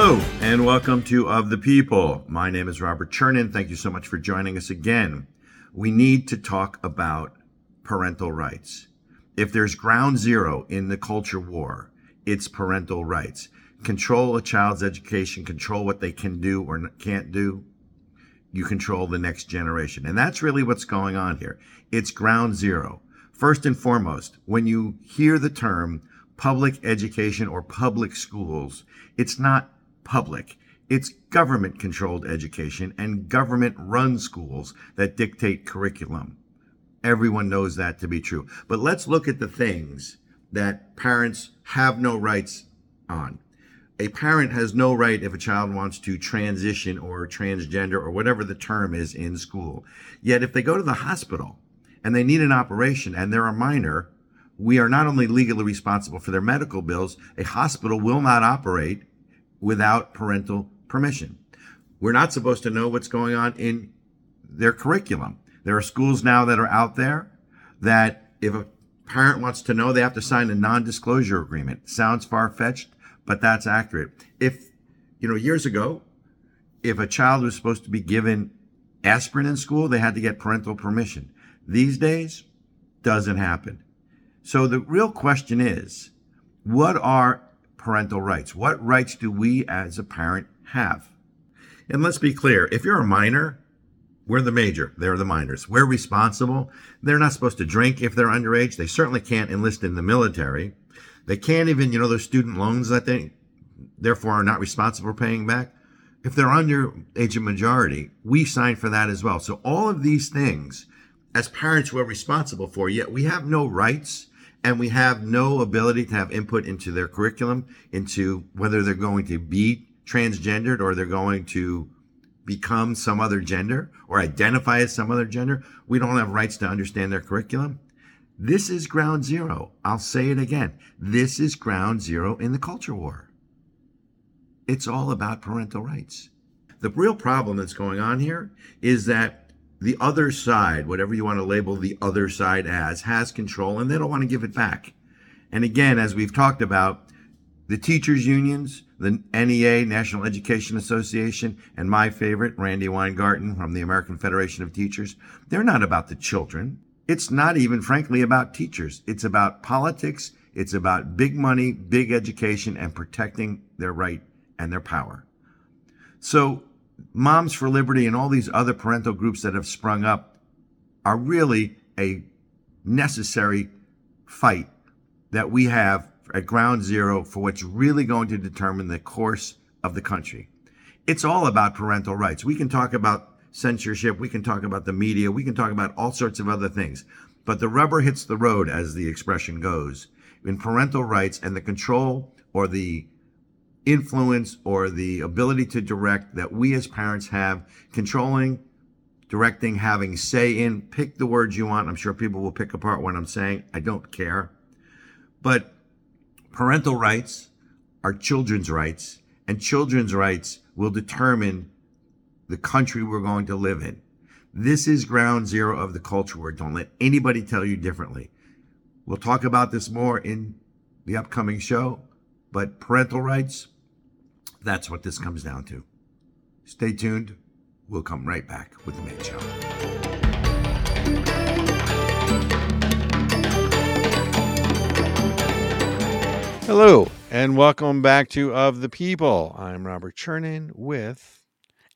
Hello, and welcome to Of the People. My name is Robert Chernin. Thank you so much for joining us again. We need to talk about parental rights. If there's ground zero in the culture war, it's parental rights. Control a child's education, control what they can do or can't do. You control the next generation. And that's really what's going on here. It's ground zero. First and foremost, when you hear the term public education or public schools, it's not public. It's government controlled education and government run schools that dictate curriculum. Everyone knows that to be true. But let's look at the things that parents have no rights on. A parent has no right if a child wants to transition or transgender or whatever the term is in school. Yet if they go to the hospital and they need an operation and they're a minor, we are not only legally responsible for their medical bills, a hospital will not operate without parental permission. We're not supposed to know what's going on in their curriculum. There are schools now that are out there that if a parent wants to know, they have to sign a non disclosure agreement. Sounds far fetched, but that's accurate. If, you know, years ago, if a child was supposed to be given aspirin in school, they had to get parental permission. These days, doesn't happen. So the real question is, what are parental rights? What rights do we as a parent have? And let's be clear, if you're a minor, we're the major, they're the minors. We're responsible. They're not supposed to drink if they're underage. They certainly can't enlist in the military. They can't even, you know, those student loans that they therefore are not responsible for paying back. If they're under age of majority, we sign for that as well. So all of these things, as parents, we're responsible for, yet we have no rights and we have no ability to have input into their curriculum, into whether they're going to be transgendered or they're going to become some other gender or identify as some other gender. We don't have rights to understand their curriculum. This is ground zero. I'll say it again. This is ground zero in the culture war. It's all about parental rights. The real problem that's going on here is that the other side, whatever you want to label the other side as, has control and they don't want to give it back. And again, as we've talked about, the teachers unions, the NEA, National Education Association, and my favorite, Randi Weingarten from the American Federation of Teachers, they're not about the children. It's not even, frankly, about teachers. It's about politics. It's about big money, big education, and protecting their right and their power. So Moms for Liberty and all these other parental groups that have sprung up are really a necessary fight that we have at ground zero for what's really going to determine the course of the country. It's all about parental rights. We can talk about censorship, we can talk about the media, we can talk about all sorts of other things. But the rubber hits the road, as the expression goes, in parental rights and the control or the influence or the ability to direct that we as parents have, controlling, directing, having say in. Pick the words you want. I'm sure people will pick apart what I'm saying. I don't care. But parental rights are children's rights, and children's rights will determine the country we're going to live in. This is ground zero of the culture war. Don't let anybody tell you differently. We'll talk about this more in the upcoming show, but parental rights, that's what this comes down to. Stay tuned. We'll come right back with the main show. Hello, and welcome back to Of the People. I'm Robert Chernin with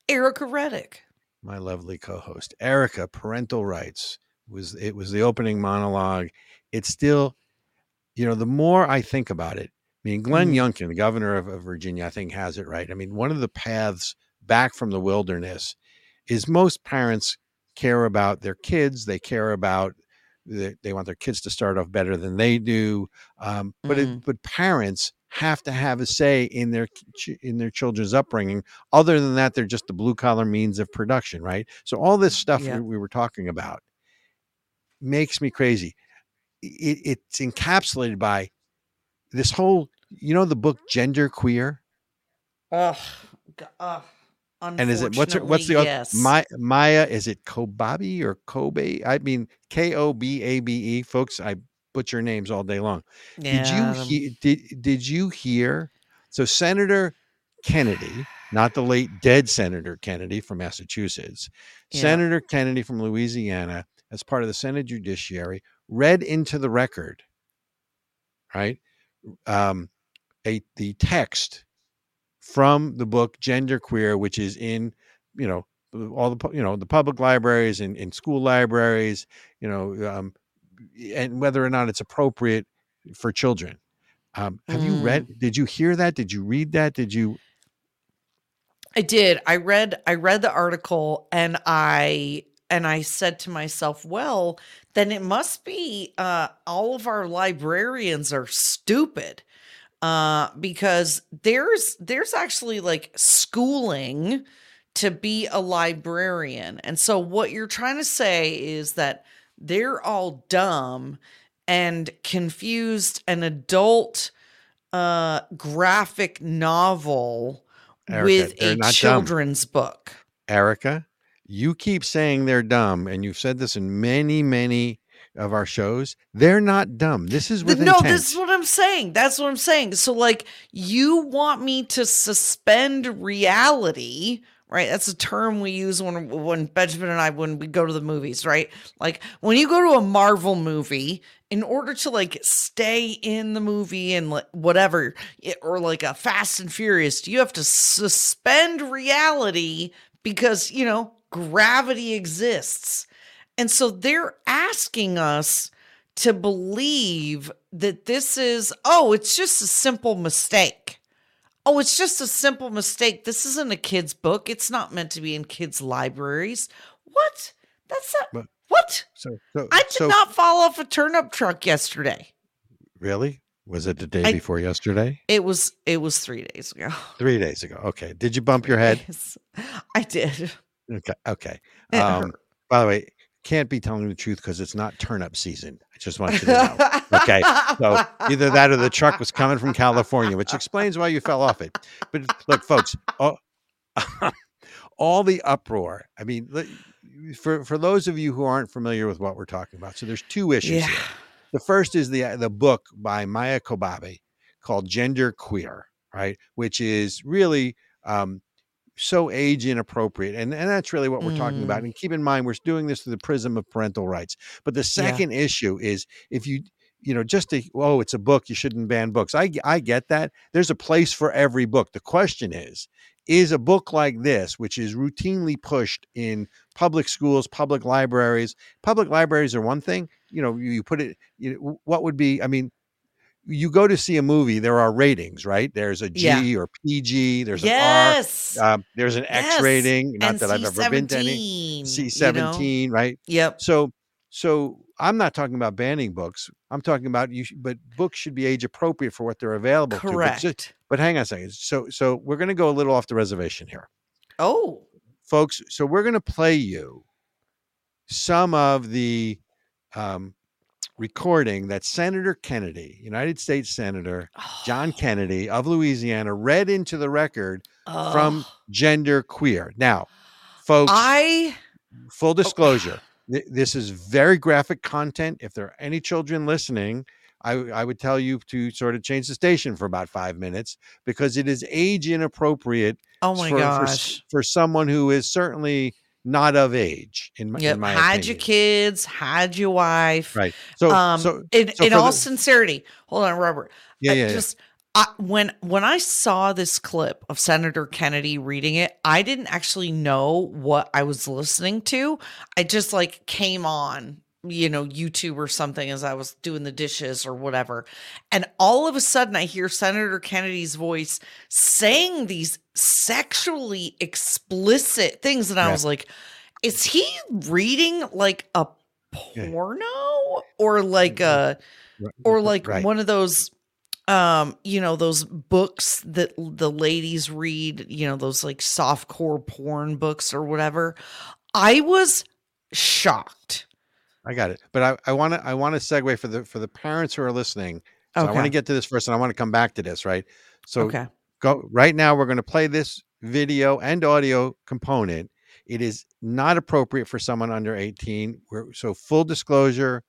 Ericka Reddick. my lovely co-host Ericka. Parental rights was it was the opening monologue. It's still, you know, the more I think about it, I mean, Glenn Mhm. Youngkin, the governor of, of Virginia, I think has it right. I mean, one of the paths back from the wilderness is most parents care about their kids. They care about they, they want their kids to start off better than they do. Um, but Mhm. it, but parents have to have a say in their in their children's upbringing. Other than that, they're just the blue collar means of production, right? So all this stuff Yeah. we, we were talking about makes me crazy. It, it's encapsulated by this whole, you know, the book Gender Queer, Ugh. ugh. and is it what's her, what's the Unfortunately, other yes. My, Maia? Is it Kobabe or Kobe? I mean K O B A B E, folks. I butcher names all day long. yeah, did you hear? Did did you hear? So Senator Kennedy, not the late dead Senator Kennedy from Massachusetts, Yeah. Senator Kennedy from Louisiana, as part of the Senate Judiciary, read into the record, right, um, a the text from the book Gender Queer, which is in, you know, all the you know the public libraries and in school libraries, you know, um, and whether or not it's appropriate for children. Um, have you read? Did you hear that? Did you read that? Did you? I did. I read I read the article and I and I said to myself, well, then it must be uh all of our librarians are stupid. Uh because there's there's actually like schooling to be a librarian. And so what you're trying to say is that they're all dumb and confused an adult uh graphic novel Ericka, with a not dumb. children's book. Erica, you keep saying they're dumb, and you've said this in many, many of our shows. They're not dumb. This is with no, intent. this is what I'm saying. That's what I'm saying. So, like, you want me to suspend reality, right? That's a term we use when when Benjamin and I when we go to the movies, right? Like when you go to a Marvel movie, in order to like stay in the movie and like, whatever, it- or like a Fast and Furious, you have to suspend reality because you know gravity exists. And so they're asking us to believe that this is, oh, it's just a simple mistake. Oh, it's just a simple mistake. This isn't a kid's book. It's not meant to be in kids' libraries. What? That's not. But- what? so, so, I did so not fall off a turnip truck yesterday. really. Was it the day I- before yesterday? It was. It was three days ago. Three days ago. Okay. Did you bump your head? Yes, I did. Okay. Okay. Um, by the way, can't be telling the truth because it's not turnip season. I just want you to know. Okay, So either that or the truck was coming from California, which explains why you fell off it. But look, folks, all, all the uproar. I mean, for for those of you who aren't familiar with what we're talking about, so there's two issues Yeah. here. The first is the the book by Maia Kobabe called Gender Queer, right? Which is really um, so age inappropriate, and and that's really what we're talking about. Mm. And keep in mind, we're doing this through the prism of parental rights. But the second issue is if you you know just to oh it's a book you shouldn't ban books i i get that there's a place for every book the question is is a book like this which is routinely pushed in public schools public libraries public libraries are one thing you know you, you put it you what would be i mean you go to see a movie there are ratings right there's a G Yeah. or pg there's yes. an r um, there's an x Yes. rating not and that i've ever been to any C17, you know? right Yep. so so i'm not talking about banning books i'm talking about you sh- but books should be age appropriate for what they're available to but, Correct. just, but hang on a second so so we're going to go a little off the reservation here oh. folks so we're going to play you some of the um, recording that senator kennedy united states senator john oh. kennedy of louisiana read into the record from Ugh. gender queer now folks I full oh. disclosure th- this is very graphic content if there are any children listening I, I would tell you to sort of change the station for about five minutes because it is age inappropriate oh my for, for, gosh. s- for someone who is certainly not of age in my, Yep. in my Had your kids, had your wife. right so um so in, so in all the- sincerity, hold on, Robert. yeah I yeah, yeah. just I, when when I saw this clip of Senator Kennedy reading it, I didn't actually know what I was listening to. I just like came on, you know, YouTube or something as I was doing the dishes or whatever. And all of a sudden I hear Senator Kennedy's voice saying these sexually explicit things and I was like, is he reading like a porno or like a or like right. one of those um you know those books that the ladies read you know those like softcore porn books or whatever? I was shocked I got it. But I, I want to I want to segue for the for the parents who are listening. So I want to get to this first, and I want to come back to this. Right. So okay go right now. We're going to play this video and audio component. It is not appropriate for someone under 18. We're, so full disclosure.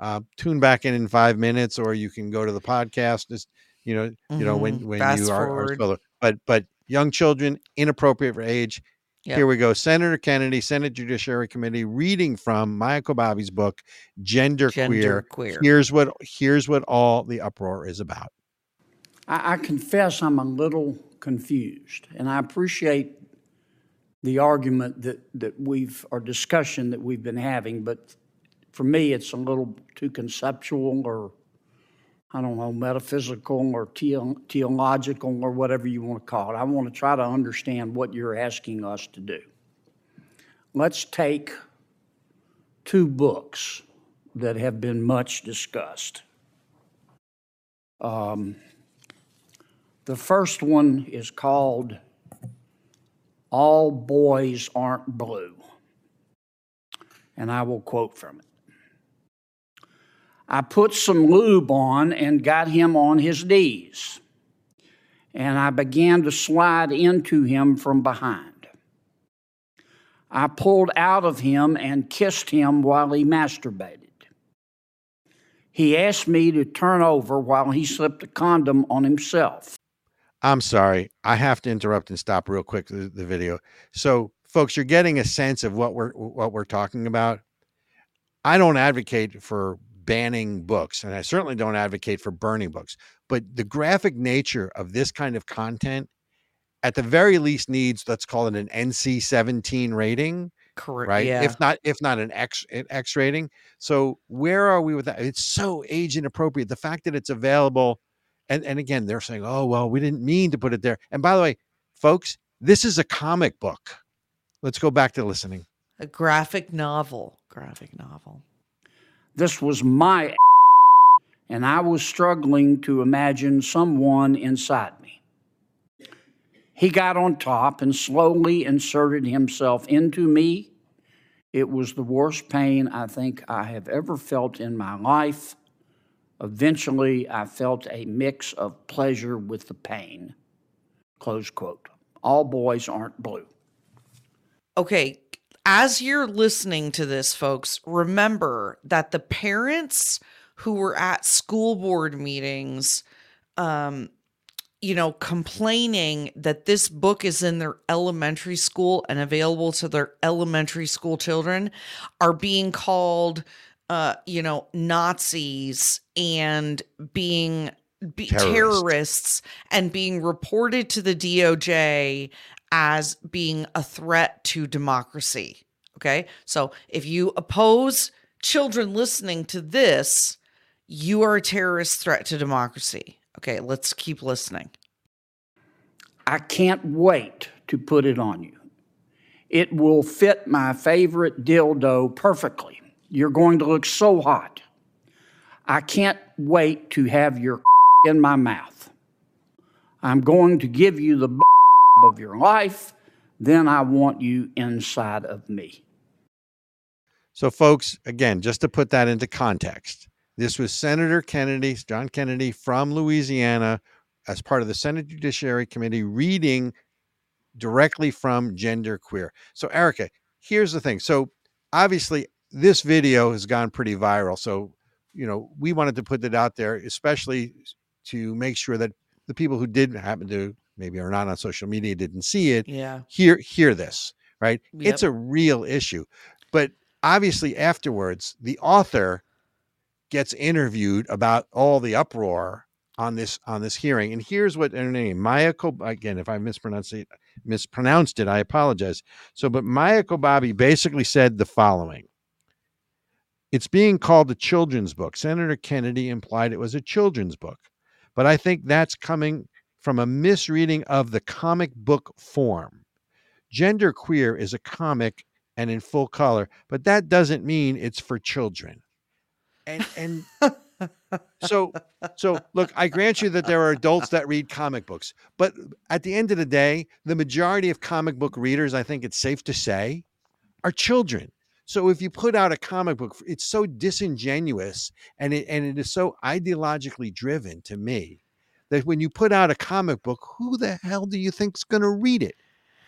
Uh, tune back in in five minutes, or you can go to the podcast. Just you know, you know when Mhm. when Fast you are, are But but young children, inappropriate for age. Yep. Here we go. Senator Kennedy, Senate Judiciary Committee, reading from Maia Kobabe's book, Gender, Gender Queer. queer. Here's what here's what all the uproar is about. I, I confess I'm a little confused, and I appreciate the argument that, that we've, or discussion that we've been having, but for me, it's a little too conceptual or, I don't know, metaphysical or theo- theological or whatever you want to call it. I want to try to understand what you're asking us to do. Let's take two books that have been much discussed. Um, the first one is called All Boys Aren't Blue. And I will quote from it. I put some lube on and got him on his knees. And I began to slide into him from behind. I pulled out of him and kissed him while he masturbated. He asked me to turn over while he slipped a condom on himself. I'm sorry. I have to interrupt and stop real quick the, the video. So, folks, you're getting a sense of what we're what we're talking about. I don't advocate for banning books, and I certainly don't advocate for burning books. But the graphic nature of this kind of content, at the very least, needs let's call it an NC-17 rating, Correct. right? Yeah. If not, if not an X an X rating. So where are we with that? It's so age inappropriate. The fact that it's available, and and again, they're saying, oh well, we didn't mean to put it there. And by the way, folks, this is a comic book. Let's go back to listening. a graphic novel. Graphic novel. This was my and I was struggling to imagine someone inside me. He got on top and slowly inserted himself into me. It was the worst pain I think I have ever felt in my life. Eventually, I felt a mix of pleasure with the pain. Close quote. All boys aren't blue. Okay, as you're listening to this, folks, remember that the parents who were at school board meetings, um, you know, complaining that this book is in their elementary school and available to their elementary school children are being called, uh, you know, Nazis and being be- Terrorists. terrorists and being reported to the DOJ as being a threat to democracy. Okay. So if you oppose children listening to this, you are a terrorist threat to democracy. Okay. Let's keep listening. I can't wait to put it on you. It will fit my favorite dildo perfectly. You're going to look so hot. I can't wait to have your in my mouth. I'm going to give you the of your life. Then I want you inside of me. So, folks, again, just to put that into context, this was Senator Kennedy, John Kennedy from Louisiana, as part of the Senate Judiciary Committee, reading directly from Gender Queer. So, Ericka, here's the thing. So, obviously, this video has gone pretty viral. So, you know, we wanted to put it out there, especially to make sure that the people who did happen to maybe are not on social media didn't see it Yeah. hear hear this right? Yep. it's a real issue. But obviously afterwards the author gets interviewed about all the uproar on this on this hearing. And here's what her name maia Kob- again if i mispronounced it mispronounced it i apologize. So but maia kobabe basically said the following. It's being called a children's book. Senator kennedy implied it was a children's book. But i think that's coming from a misreading of the comic book form. Gender queer is a comic and in full color but that doesn't mean it's for children. And and so so look i grant you that there are adults that read comic books but at the end of the day the majority of comic book readers i think it's safe to say are children. So if you put out a comic book it's so disingenuous and it and it is so ideologically driven to me that when you put out a comic book who the hell do you think's going to read it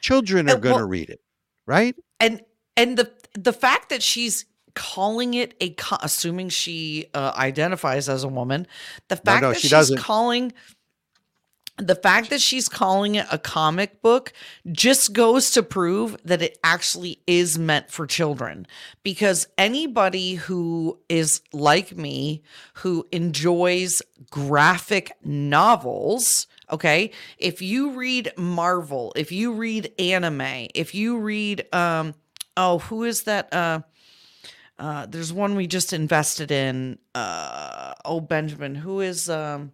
children are going to well- read it right and and the the fact that she's calling it a co- assuming she uh, identifies as a woman the fact no, that she she's doesn't. calling the fact that she's calling it a comic book just goes to prove that it actually is meant for children. Because anybody who is like me who enjoys graphic novels okay if you read marvel if you read anime if you read um oh who is that uh uh there's one we just invested in uh oh benjamin who is um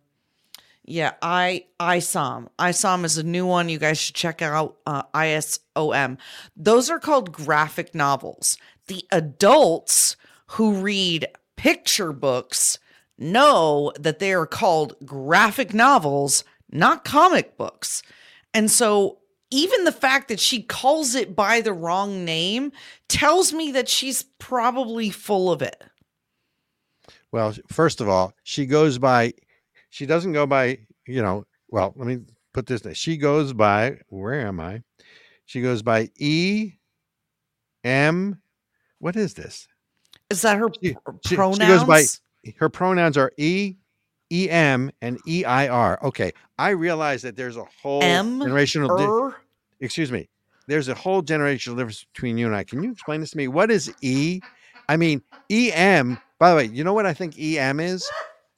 yeah, I ISOM. ISOM is a new one. You guys should check out uh, ISOM. Those are called graphic novels. The adults who read picture books know that they are called graphic novels, not comic books. And so even the fact that she calls it by the wrong name tells me that she's probably full of it. Well, first of all, she goes by she doesn't go by, you know, well, let me put this. She goes by, where am I? She goes by E M. What is this? Is that her She- pr- she- she pronouns? goes by- Her pronouns are E, E M, and E I R. Okay. I realize that there's a whole M, generational, di- Er? excuse me, there's a whole generational difference between you and I. Can you explain this to me? What is E? I mean, E M, by the way, you know what I think E M is?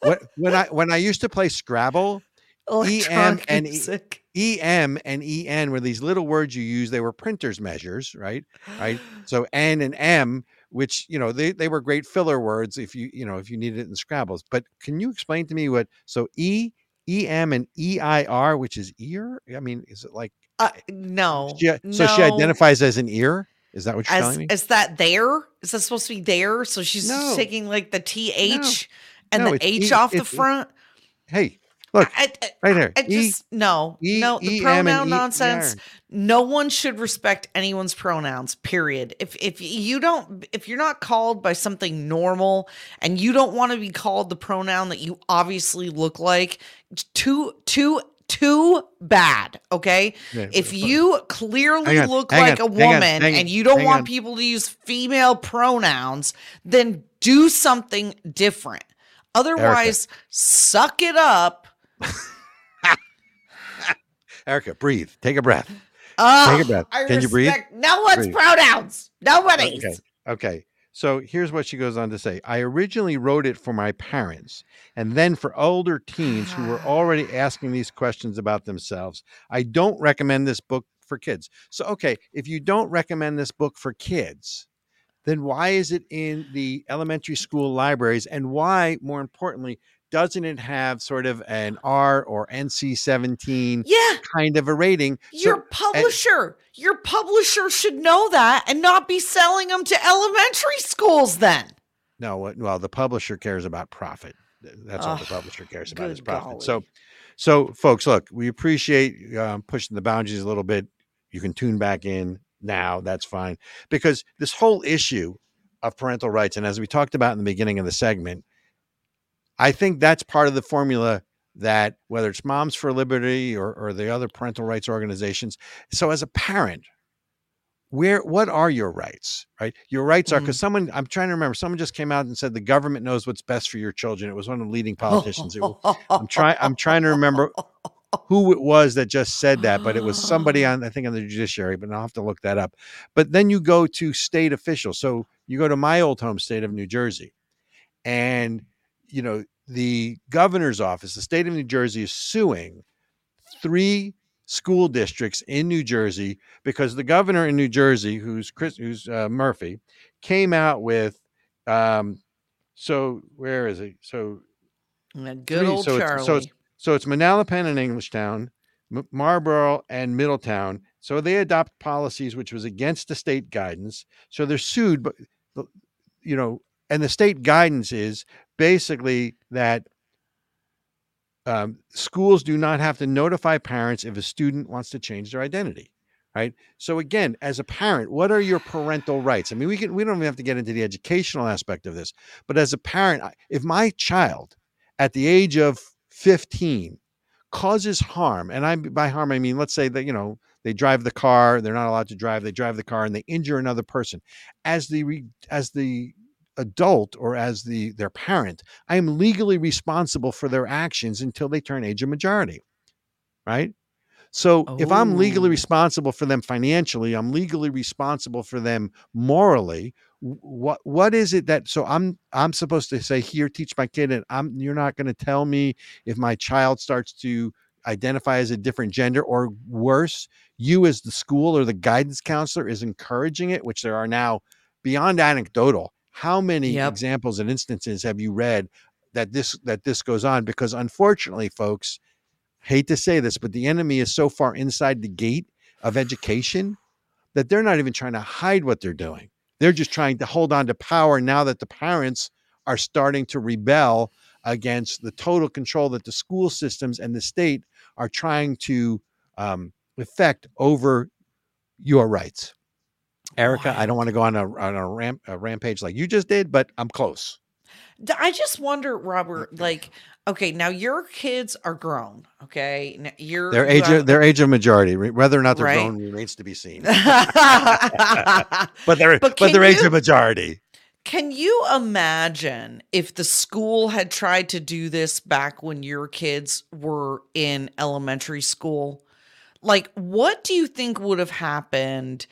What when I when I used to play Scrabble, electronic and E- EM and EN were these little words you use. They were printers measures, right? Right. So N and M, which you know they, they were great filler words if you you know if you needed it in Scrabbles. But can you explain to me what so E EM and EIR, which is ear? I mean, is it like Uh, no. she, so she identifies as an ear? Is that what you're As, telling me? is that there? Is that supposed to be there? So she's No. taking like the TH and No, the H E- off the E- front? hey, look I, I, right there. I E- just no, E- no the pronoun E- nonsense. No one should respect anyone's pronouns. Period. If if you don't, if you're not called by something normal, and you don't want to be called the pronoun that you obviously look like, too too too bad. Okay. Yeah, If you clearly on, look like on, a woman on, and you don't want people to use female pronouns, then do something different. Otherwise, suck it up. Ericka, breathe. Take a breath. Ugh, Take a breath. I Can you breathe? No one's Breathe. pronouns. Nobody's. Okay. Okay. So here's what she goes on to say. I originally wrote it for my parents and then for older teens who were already asking these questions about themselves. I don't recommend this book for kids. So, okay, if you don't recommend this book for kids, then why is it in the elementary school libraries? And why, more importantly, doesn't it have sort of an R or NC 17 Yeah, kind of a rating? So- your publisher, your publisher should know that and not be selling them to elementary schools. Then No, well, the publisher cares about profit. Th- That's all the publisher cares about is profit. So, so folks, look, we appreciate um, pushing the boundaries a little bit. You can tune back in now. That's fine because this whole issue of parental rights, and as we talked about in the beginning of the segment, I think that's part of the formula that whether it's Moms for Liberty or, or the other parental rights organizations. So, as a parent, where what are your rights right your rights are because mm. someone i'm trying to remember someone just came out and said the government knows what's best for your children it was one of the leading politicians It was- i'm trying i'm trying to remember who it was that just said that but it was somebody on i think on the judiciary but i'll have to look that up but then you go to state officials so you go to my old home state of new jersey and you know the governor's office the state of new jersey is suing three school districts in New Jersey because the governor in New Jersey, who's Chris, who's uh, Murphy, came out with. Um, so where is he? So good three- old so Charlie. It's, so it's so it's Manalapan and Englishtown, Marlboro and Middletown. So they adopt policies which was against the state guidance. So they're sued, but you know, and the state guidance is basically that um, schools do not have to notify parents if a student wants to change their identity. Right. So again, as a parent, what are your parental rights? I mean, we can we don't even have to get into the educational aspect of this, but as a parent, if my child at the age of 15 causes harm, and I by harm I mean let's say that you know they drive the car, they're not allowed to drive, they drive the car and they injure another person, as the re, as the adult or as the their parent, I am legally responsible for their actions until they turn age of majority. right? So if I'm legally Oh. responsible for them financially, I'm legally responsible for them morally. Wh- What what is it that so I'm I'm supposed to say here teach my kid and I'm you're not going to tell me if my child starts to identify as a different gender or worse you as the school or the guidance counselor is encouraging it which there are now beyond anecdotal how many Yep. examples and instances have you read that this that this goes on because unfortunately folks hate to say this but the enemy is so far inside the gate of education that they're not even trying to hide what they're doing they're just trying to hold on to power now that the parents are starting to rebel against the total control that the school systems and the state are trying to um, effect over your rights. Ericka, I don't want to go on a on a, ramp, a rampage like you just did, but I'm close. I just wonder, Robert, like, okay, now your kids are grown, okay? You're Their age, of, their age of majority, whether or not they're Right. grown, remains to be seen. But they're But but, their age you- of majority. Can you imagine if the school had tried to do this back when your kids were in elementary school? Like, what do you think would have happened?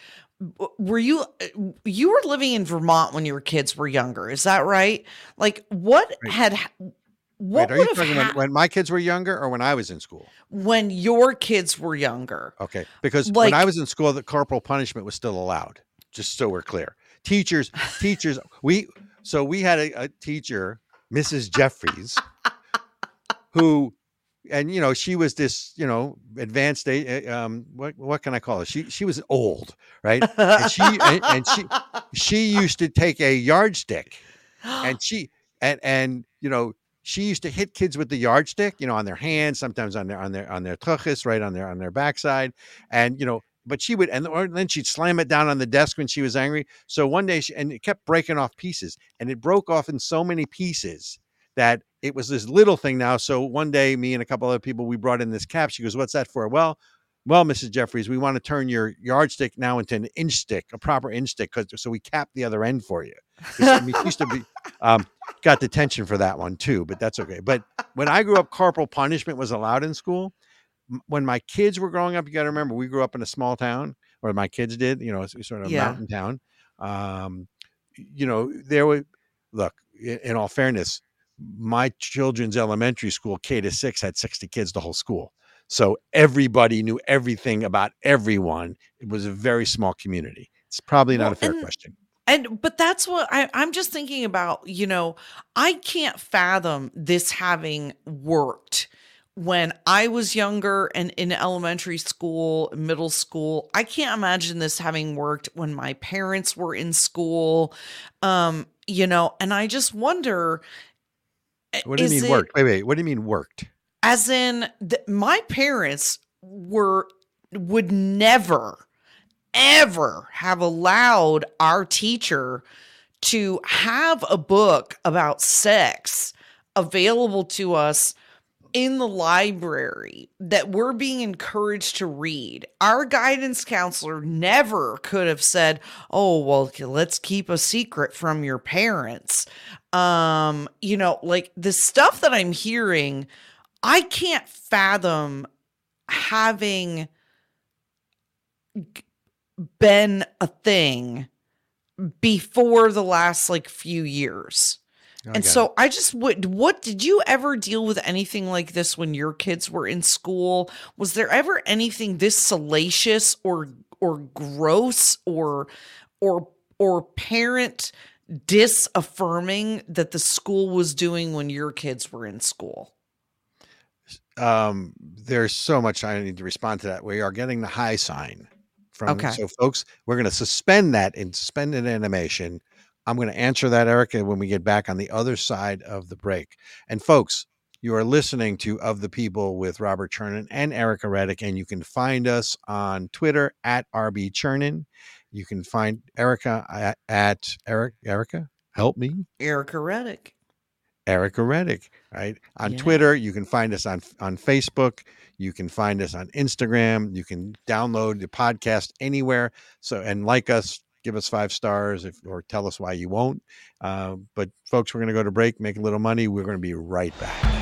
Were you uh, you were living in Vermont when your kids were younger? Is that right? Like, what Right. had ha- what Wait, are you talking happened when, when my kids were younger or when I was in school? when your kids were younger? Okay, because when I was in school, the corporal punishment was still allowed. Just so we're clear, teachers, teachers, we so we had a, a teacher, Mrs. Jeffries, who, and you know, she was this, you know, advanced. Um, what what can I call her? She she was old, right? And she and, and she she used to take a yardstick and she and and you know she used to hit kids with the yardstick you know on their hands sometimes on their on their on their tuchus right on their on their backside and you know but she would and then she'd slam it down on the desk when she was angry so one day she and it kept breaking off pieces and it broke off in so many pieces that it was this little thing now so one day me and a couple other people we brought in this cap she goes what's that for well well, Mrs. Jeffries, we want to turn your yardstick now into an inch stick, a proper inch stick, because so we cap the other end for you. I mean, used to be um, got detention for that one too, but that's okay. But when I grew up, corporal punishment was allowed in school. When my kids were growing up, you got to remember we grew up in a small town, or my kids did. You know, it's sort of a Yeah. mountain town. Um, you know, there were look. In all fairness, my children's elementary school, K to six, had sixty kids the whole school. So everybody knew everything about everyone. It was a very small community. It's probably not Well, a fair and- question. And but that's what I, I'm just thinking about, you know, I can't fathom this having worked when I was younger and in elementary school, middle school. I can't imagine this having worked when my parents were in school. Um, you know, and I just wonder uh, What do you mean it- worked? Wait, wait. What do you mean worked? as in my parents were would never ever have allowed our teacher to have a book about sex available to us in the library that we're being encouraged to read. Our guidance counselor never could have said, "Oh, well, let's keep a secret from your parents." Um, you know, like the stuff that I'm hearing, I can't fathom having been a thing before the last like few years. I And get it. so I just would what did you ever deal with anything like this when your kids were in school? Was there ever anything this salacious or or gross or or or parent disaffirming that the school was doing when your kids were in school? um, there's so much I need to respond to that. We are getting the high sign from Okay. so folks, we're going to suspend that and suspend an animation. I'm going to answer that, Ericka, when we get back on the other side of the break. And folks, you are listening to Of the People with Robert Chernin and Ericka Reddick, and you can find us on Twitter at RB Chernin. You can find Ericka at, at Eric Ericka. Help me. Ericka Reddick. Ericka Reddick, right? On Yeah. Twitter, you can find us on on Facebook, you can find us on Instagram, you can download the podcast anywhere. So and like us, give us five stars if, or tell us why you won't. Uh, but folks, we're going to go to break, make a little money. We're going to be right back.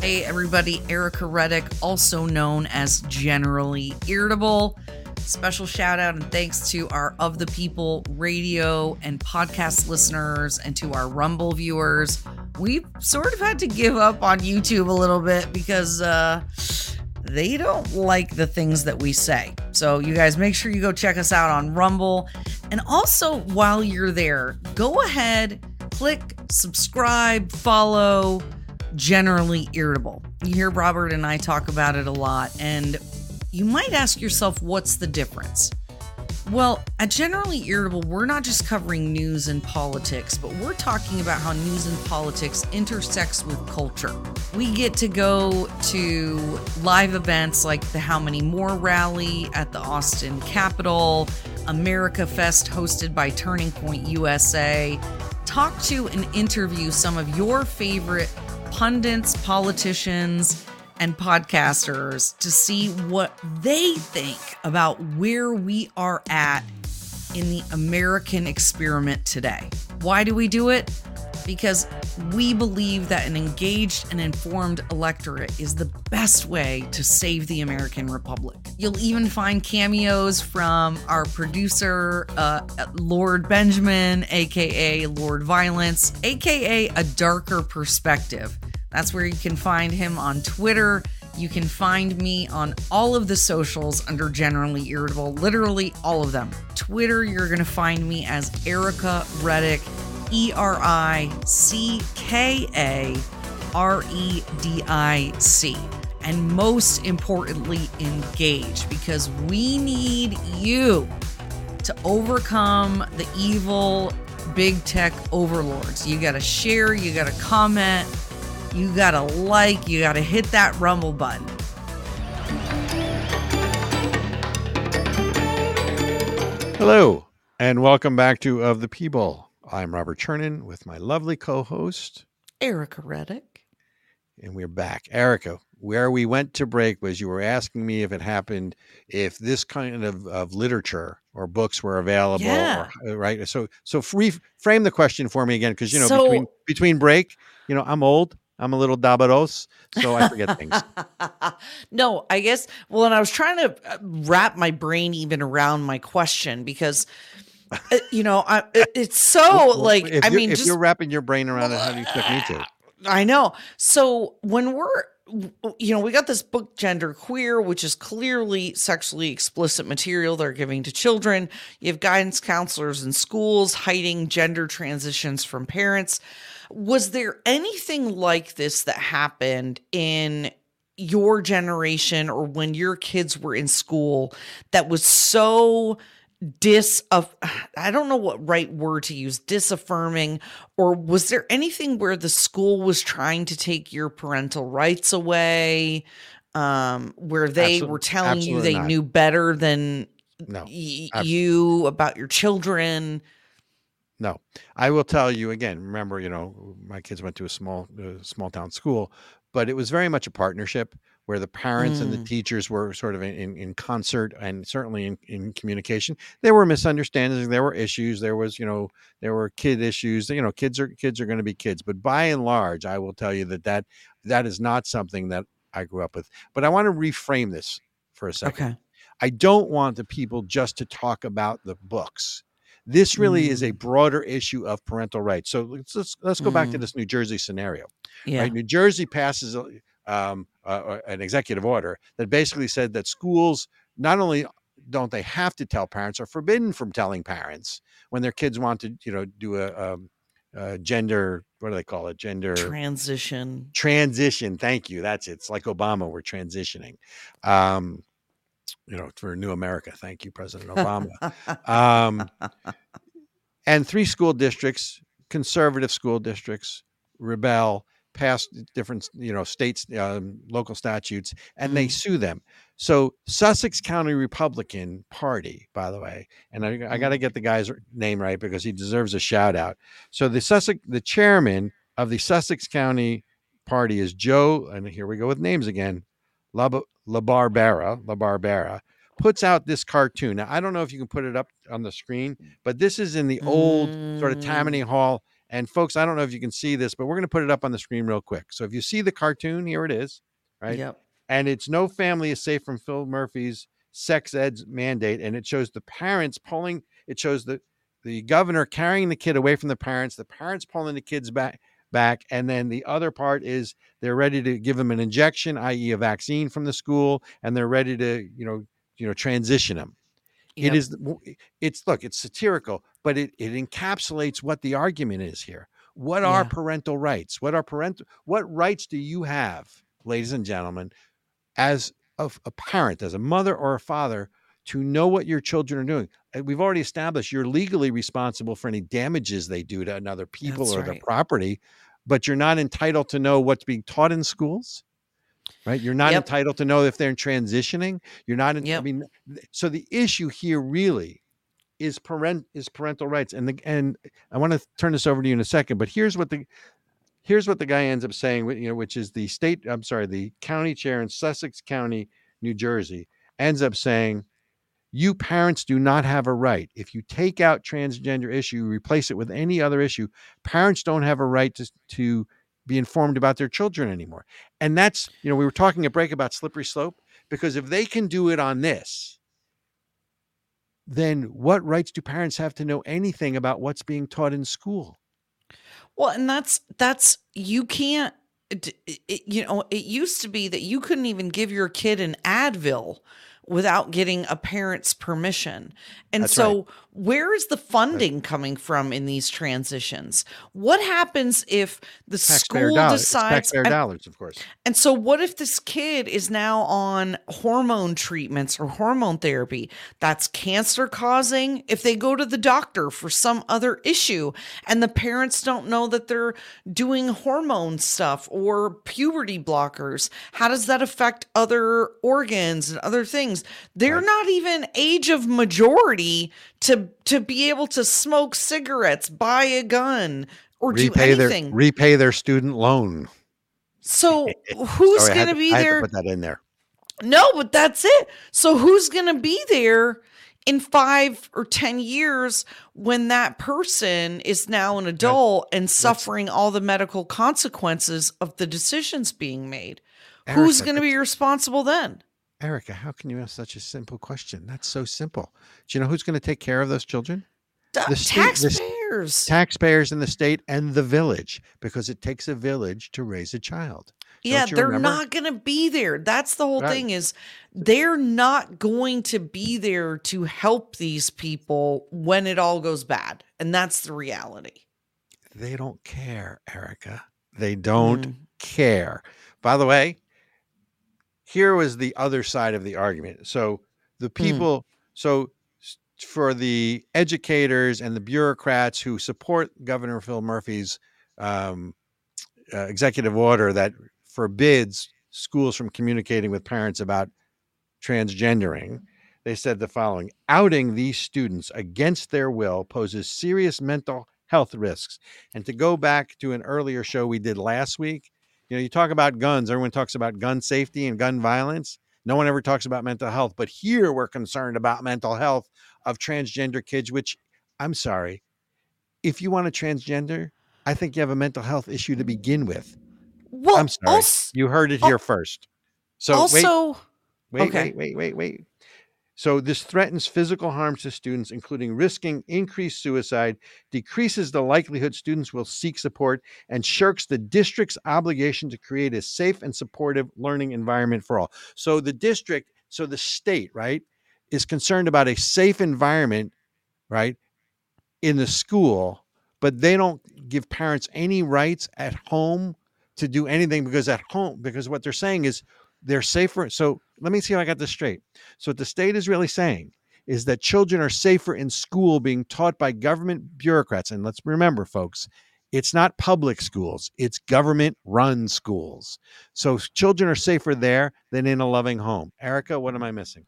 Hey, everybody, Ericka Reddick, also known as Generally Irritable. Special shout out and thanks to our Of the People radio and podcast listeners and to our Rumble viewers. We've sort of had to give up on YouTube a little bit because uh, they don't like the things that we say. So, you guys make sure you go check us out on Rumble. And also, while you're there, go ahead, click subscribe, follow generally irritable. You hear Robert and I talk about it a lot, and you might ask yourself, what's the difference? Well, at Generally Irritable, we're not just covering news and politics, but we're talking about how news and politics intersects with culture. We get to go to live events like the How Many More rally at the Austin Capitol, America Fest hosted by Turning Point USA, talk to and interview some of your favorite pundits, politicians, and podcasters to see what they think about where we are at in the American experiment today. Why do we do it? Because we believe that an engaged and informed electorate is the best way to save the American Republic. You'll even find cameos from our producer, uh, Lord Benjamin, aka Lord Violence, aka A Darker Perspective. That's where you can find him on Twitter. You can find me on all of the socials under Generally Irritable, literally all of them. Twitter, you're going to find me as Ericka Reddick, E R I C K A R E D I C. And most importantly, engage because we need you to overcome the evil big tech overlords. You got to share, you got to comment you gotta like, you gotta hit that rumble button. Hello, and welcome back to Of the People. I'm Robert Chernin with my lovely co host, Ericka Reddick. And we're back. Ericka, where we went to break was you were asking me if it happened, if this kind of, of literature or books were available, Yeah. or, right? So, so free, frame the question for me again, because you know So- between between break, you know, I'm old, I'm a little dabaros, so I forget things. no, I guess. Well, and I was trying to uh, wrap my brain even around my question because, uh, you know, I, it, it's so Well, like if I mean, if just you're wrapping your brain around it, how do you expect me to? I know. So when we're, you know, we got this book, Gender Queer, which is clearly sexually explicit material they're giving to children. You have guidance counselors in schools hiding gender transitions from parents. Was there anything like this that happened in your generation or when your kids were in school that was so dis of I don't know what right word to use disaffirming? Or was there anything where the school was trying to take your parental rights away um where they were telling you they not. knew better than No, y- you about your children No, I will tell you again. Remember, you know, my kids went to a small, uh, small town school, but it was very much a partnership where the parents and the Mm. teachers were sort of in, in, in concert and certainly in, in communication. There were misunderstandings, there were issues, there was, you know, there were kid issues. You know, kids are kids are going to be kids, but by and large, I will tell you that that that is not something that I grew up with. But I want to reframe this for a second. okay I don't want the people just to talk about the books. This really is a broader issue of parental rights. So let's let's, let's go back to Mm. this New Jersey scenario. yeah Right? New Jersey passes um, uh, an executive order that basically said that schools not only don't they have to tell parents, are forbidden from telling parents when their kids want to, you know, do a, um, a gender. What do they call it? Gender transition transition. Thank you. That's it. It's like Obama. We're transitioning. Um, you know, for new America. Thank you, President Obama. um, and three school districts, conservative school districts, rebel, passed different, you know, states, um, local statutes, and they Mm. sue them. So Sussex County Republican Party, by the way, and I, I got to get the guy's name right because he deserves a shout out. So the Sussex, the chairman of the Sussex County Party is Joe, and here we go with names again, La Barbera, La Barbera, puts out this cartoon. Now, I don't know if you can put it up on the screen, but this is in the old sort of Mm. Tammany Hall And folks, I don't know if you can see this, but we're going to put it up on the screen real quick. So if you see the cartoon, here it is, right? Yep. And it's no family is safe from Phil Murphy's sex ed mandate, and it shows the parents pulling. It shows the the governor carrying the kid away from the parents, the parents pulling the kids back back, and then the other part is they're ready to give them an injection, i.e., a vaccine from the school, and they're ready to you know you know transition them. Yep. It is it's look, it's satirical, but it it encapsulates what the argument is here. What are parental rights? What are parental what rights do you have, ladies and gentlemen, as a, a parent, as a mother or a father, to know what your children are doing? Uh, we've already established you're legally responsible for any damages they do to uh, another people That's or their property, but you're not entitled to know what's being taught in schools. Right, you're not Yep. entitled to know if they're transitioning. You're not. In, I mean, so the issue here really is parent is parental rights and the and i want to turn this over to you in a second but here's what the here's what the guy ends up saying you know which is the state i'm sorry the county chair in sussex county new jersey ends up saying you parents do not have a right if you take out transgender issue replace it with any other issue parents don't have a right to, to be informed about their children anymore and that's you know we were talking a break about slippery slope because if they can do it on this then what rights do parents have to know anything about what's being taught in school? Well, and that's that's you can't. It, it, you know, it used to be that you couldn't even give your kid an Advil without getting a parent's permission. And That's so, where is the funding coming from in these transitions? What happens if the Taxpayer school dollars, decides? taxpayer and- dollars, of course. And so, what if this kid is now on hormone treatments or hormone therapy that's cancer causing? If they go to the doctor for some other issue and the parents don't know that they're doing hormone stuff or puberty blockers, how does that affect other organs and other things? They're Right. not even age of majority to to be able to smoke cigarettes, buy a gun, or Repay do their anything. repay their student loan. so who's Sorry, to be there? put that in there. No, but that's it. So who's going to be there in 5 or 10 years when that person is now an adult and suffering all the medical consequences of the decisions being made? who's going to be responsible then? Ericka, how can you ask such a simple question? That's so simple. Do you know who's going to take care of those children? The state- the s- taxpayers. Taxpayers in the state and the village, because it takes a village to raise a child. yeah, they're remember? not going to be there. That's the whole Right. thing is they're not going to be there to help these people when it all goes bad. And that's the reality. They don't care, Ericka. They don't Mm. care. By the way, here was the other side of the argument. So the people, so for the educators and the bureaucrats who support Governor Phil Murphy's um, uh, executive order that forbids schools from communicating with parents about transgendering, they said the following outing these students against their will poses serious mental health risks. And to go back to an earlier show we did last week, you know, you talk about guns, everyone talks about gun safety and gun violence. No one ever talks about mental health, but here we're concerned about mental health of transgender kids, which I'm sorry, if you want a transgender, I think you have a mental health issue to begin with. Well, I'm sorry. als- You heard it here first. So wait, also, Wait, Okay. wait, wait, wait, wait. So this threatens physical harm to students, including risking increased suicide, decreases the likelihood students will seek support, and shirks the district's obligation to create a safe and supportive learning environment for all. So the district, so the state, right, is concerned about a safe environment, right, in the school, but they don't give parents any rights at home to do anything because at home, because what they're saying is they're safer. So let me see if I got this straight. So what the state is really saying is that children are safer in school being taught by government bureaucrats. And let's remember, folks, it's not public schools, it's government run schools. So children are safer there than in a loving home. Ericka, what am I missing?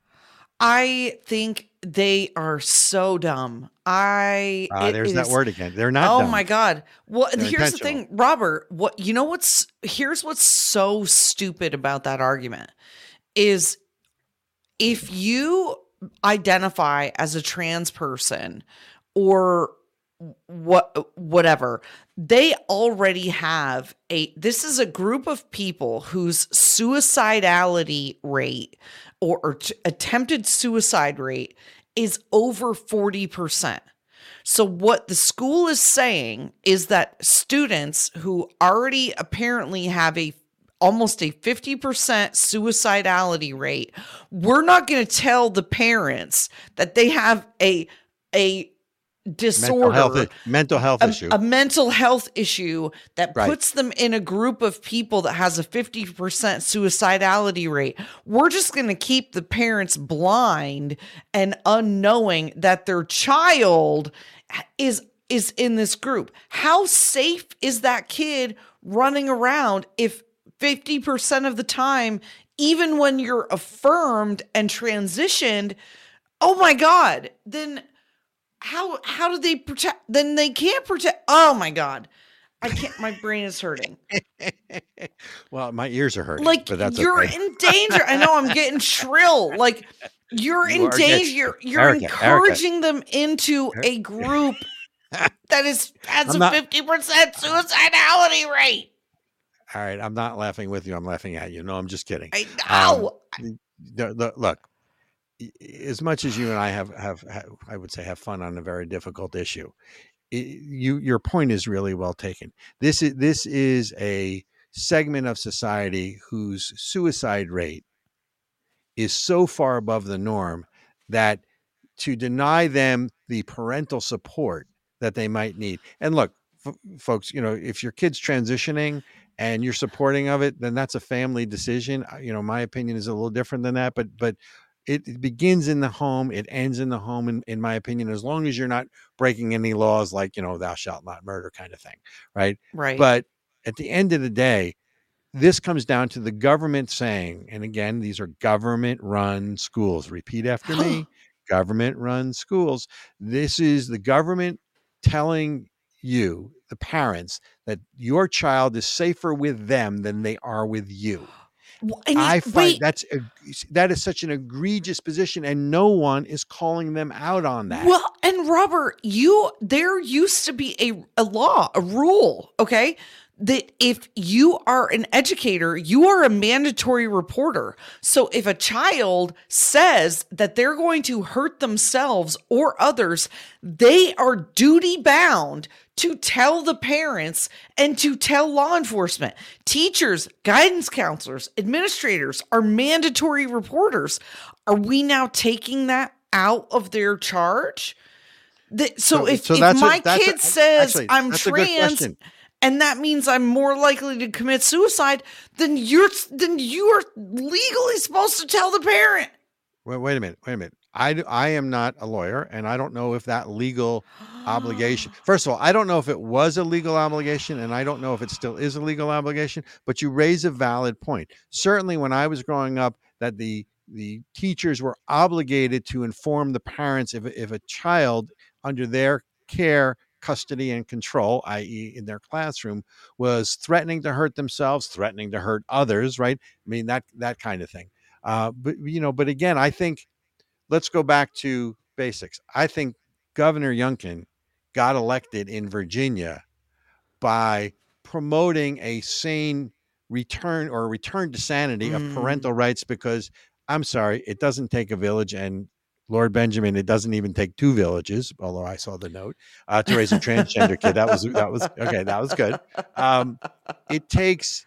I think they are so dumb. I ah, it there's that word again. They're not. oh dumb. my god. Well, They're here's the thing, Robert. What you know? What's here's what's so stupid about that argument is if you identify as a trans person or what whatever they already have a this is a group of people whose suicidality rate or, or attempted suicide rate is over 40% so what the school is saying is that students who already apparently have a almost a 50% suicidality rate we're not going to tell the parents that they have a a disorder mental health, mental health a, issue. a mental health issue that Right. puts them in a group of people that has a 50% suicidality rate. We're just going to keep the parents blind and unknowing that their child is is in this group. How safe is that kid running around if 50% of the time even when you're affirmed and transitioned, oh my god, then how how do they protect then they can't protect oh my god i can't my brain is hurting well, my ears are hurting, like but that's you're okay. in danger i know i'm getting shrill like you're You in danger you're, you're Ericka, Ericka. encouraging them into a group that is has I'm a 50% suicidality rate All right, I'm not laughing with you. I'm laughing at you. No, I'm just kidding. i Um, know the, the, look, as much as you and I have, have, have, I would say, have fun on a very difficult issue, i you, your point is really well taken. This is this is a segment of society whose suicide rate is so far above the norm that to deny them the parental support that they might need. And look, f- folks, you know, if your kid's transitioning and you're supporting of it, then that's a family decision. You know, my opinion is a little different than that, but but it, it begins in the home, it ends in the home, in, in my opinion, as long as you're not breaking any laws like, you know, thou shalt not murder kind of thing. Right. right But at the end of the day, this comes down to the government saying, and again, these are government run schools. Repeat after me government run schools. This is the government telling you, the parents, that your child is safer with them than they are with you. And I find wait, that's a, that is such an egregious position, and no one is calling them out on that. Well, and Robert, you there used to be a, a law, a rule, okay? That if you are an educator, you are a mandatory reporter. So if a child says that they're going to hurt themselves or others, they are duty bound to tell the parents and to tell law enforcement. Teachers, guidance counselors, administrators are mandatory reporters. Are we now taking that out of their charge? That- so, So- if, so if a- my a- kid says actually, I'm a trans and that means I'm more likely to commit suicide, then you're then you are legally supposed to tell the parent. wait, wait a minute. Wait a minute. I, I am not a lawyer, and I don't know if that legal obligation. First of all, I don't know if it was a legal obligation, and I don't know if it still is a legal obligation. But you raise a valid point. Certainly, when I was growing up, that the the teachers were obligated to inform the parents if if a child under their care, custody, and control, i.e., in their classroom, was threatening to hurt themselves, threatening to hurt others. Right? I mean that that kind of thing. Uh, but you know, but again, I think let's go back to basics. I think Governor Youngkin got elected in Virginia by promoting a sane return or return to sanity Mm. of parental rights because I'm sorry, it doesn't take a village and Lord Benjamin, it doesn't even take two villages, although I saw the note, uh, to raise a transgender kid. That was that was okay, that was good. Um, it takes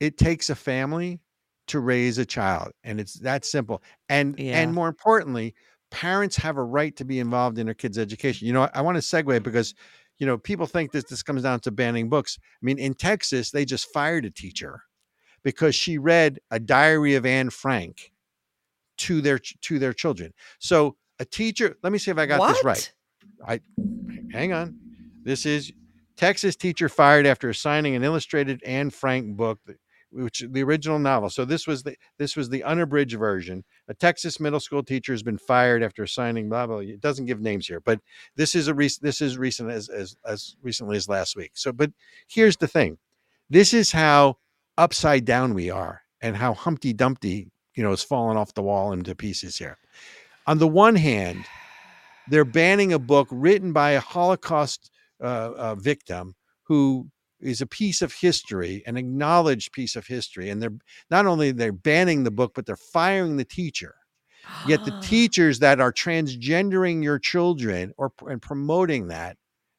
it takes a family to raise a child and it's that simple and Yeah. and more importantly parents have a right to be involved in their kids education you know i, I want to segue because you know people think that this comes down to banning books i mean in texas they just fired a teacher because she read a diary of anne frank to their to their children so a teacher let me see if i got what? this right i hang on. This is Texas teacher fired after assigning an illustrated Anne Frank book, which the original novel. So this was the this was the unabridged version. A Texas middle school teacher has been fired after signing blah blah. It doesn't give names here, but this is a recent this is recent as as as recently as last week. So, but here's the thing: this is how upside down we are, and how Humpty Dumpty, you know, is falling off the wall into pieces here. On the one hand, they're banning a book written by a Holocaust uh, uh, victim who is a piece of history, an acknowledged piece of history, and they're not only they're banning the book, but they're firing the teacher. Yet the teachers that are transgendering your children or and promoting that,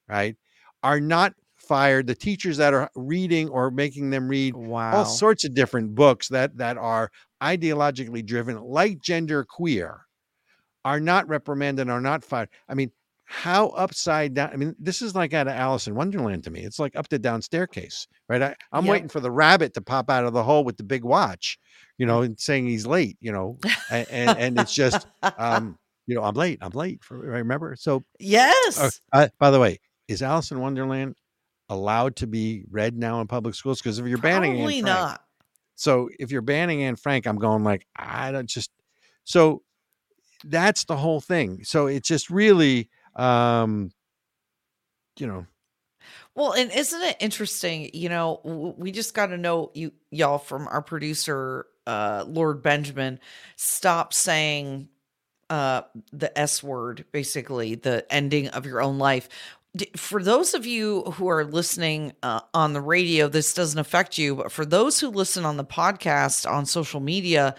right, are not fired. The teachers that are reading or making them read wow. all sorts of different books that that are ideologically driven, like gender queer, are not reprimanded, are not fired. I mean, how upside down? I mean, this is like out of Alice in Wonderland to me. It's like up to down staircase, right? I, I'm Yep. waiting for the rabbit to pop out of the hole with the big watch, you know, and saying he's late, you know, and and, and it's just, um, you know, I'm late, I'm late. For remember, so yes. uh, uh, by the way, is Alice in Wonderland allowed to be read now in public schools? Because if you're banning Anne Probably Frank, not. so if you're banning Anne Frank, I'm going like I don't just so that's the whole thing. So it's just really um you know Well, and isn't it interesting? You know, we just got to know you, y'all, from our producer, uh, Lord Benjamin. Stop saying uh, the S word, basically the ending of your own life. For those of you who are listening uh, on the radio, this doesn't affect you, but for those who listen on the podcast on social media,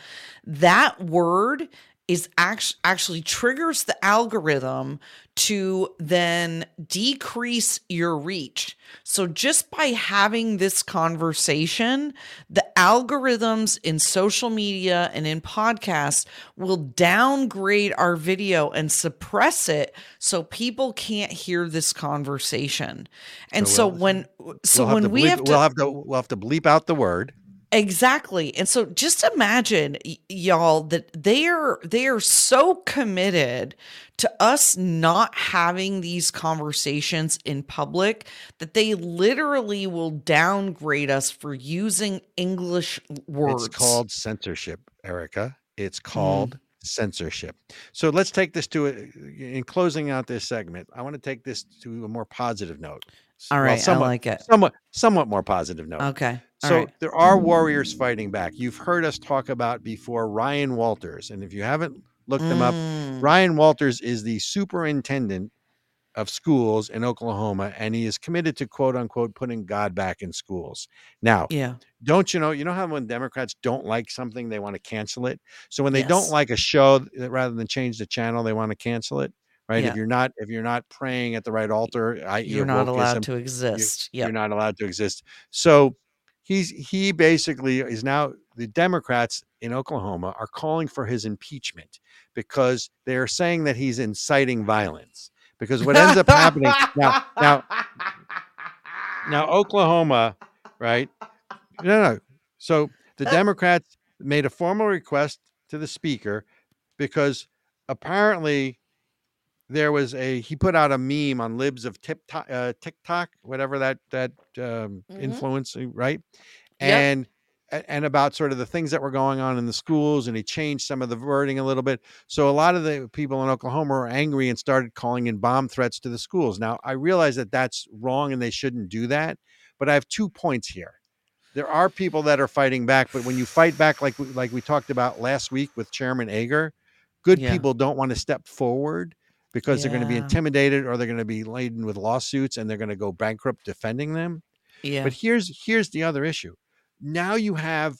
that word is actually actually triggers the algorithm to then decrease your reach. So just by having this conversation, the algorithms in social media and in podcasts will downgrade our video and suppress it so people can't hear this conversation. And So so, we'll- when so we'll when we bleep, have to we'll have to we'll have to bleep out the word. Exactly. And so just imagine y- y'all that they are they are so committed to us not having these conversations in public that they literally will downgrade us for using English words. It's called censorship, Ericka. Mm. It's called censorship. So let's take this to a, in closing out this segment. I want to take this to a more positive note. All Well, somewhat, I like it. somewhat somewhat more positive note. Okay. all So right. there are warriors fighting back. You've heard us talk about before Ryan Walters, and if you haven't looked them up, Mm, Ryan Walters is the superintendent of schools in Oklahoma, and he is committed to quote unquote putting God back in schools. Now, yeah. don't you know? You know how when Democrats don't like something, they want to cancel it. So when they don't like a show, rather than change the channel, they want to cancel it. Right? Yeah. If you're not if you're not praying at the right altar, i.e. You're not allowed to exist. you're Yep. not allowed to exist. So he's he basically is now the Democrats in Oklahoma are calling for his impeachment because they are saying that he's inciting violence. Because what ends up happening now, now, now Oklahoma, right? No, no. So the Democrats made a formal request to the speaker because apparently there was a he put out a meme on libs of tip uh, TikTok, whatever that that um, Mhm. influence, right? And a- and about sort of the things that were going on in the schools, and he changed some of the wording a little bit. So a lot of the people in Oklahoma were angry and started calling in bomb threats to the schools. Now I realize that that's wrong and they shouldn't do that, but I have two points here. There are people that are fighting back, but when you fight back, like we- like we talked about last week with Chairman Ager, good Yeah. people don't want to step forward because they're going to be intimidated or they're going to be laden with lawsuits and they're going to go bankrupt defending them. yeah. But here's here's the other issue. Now you have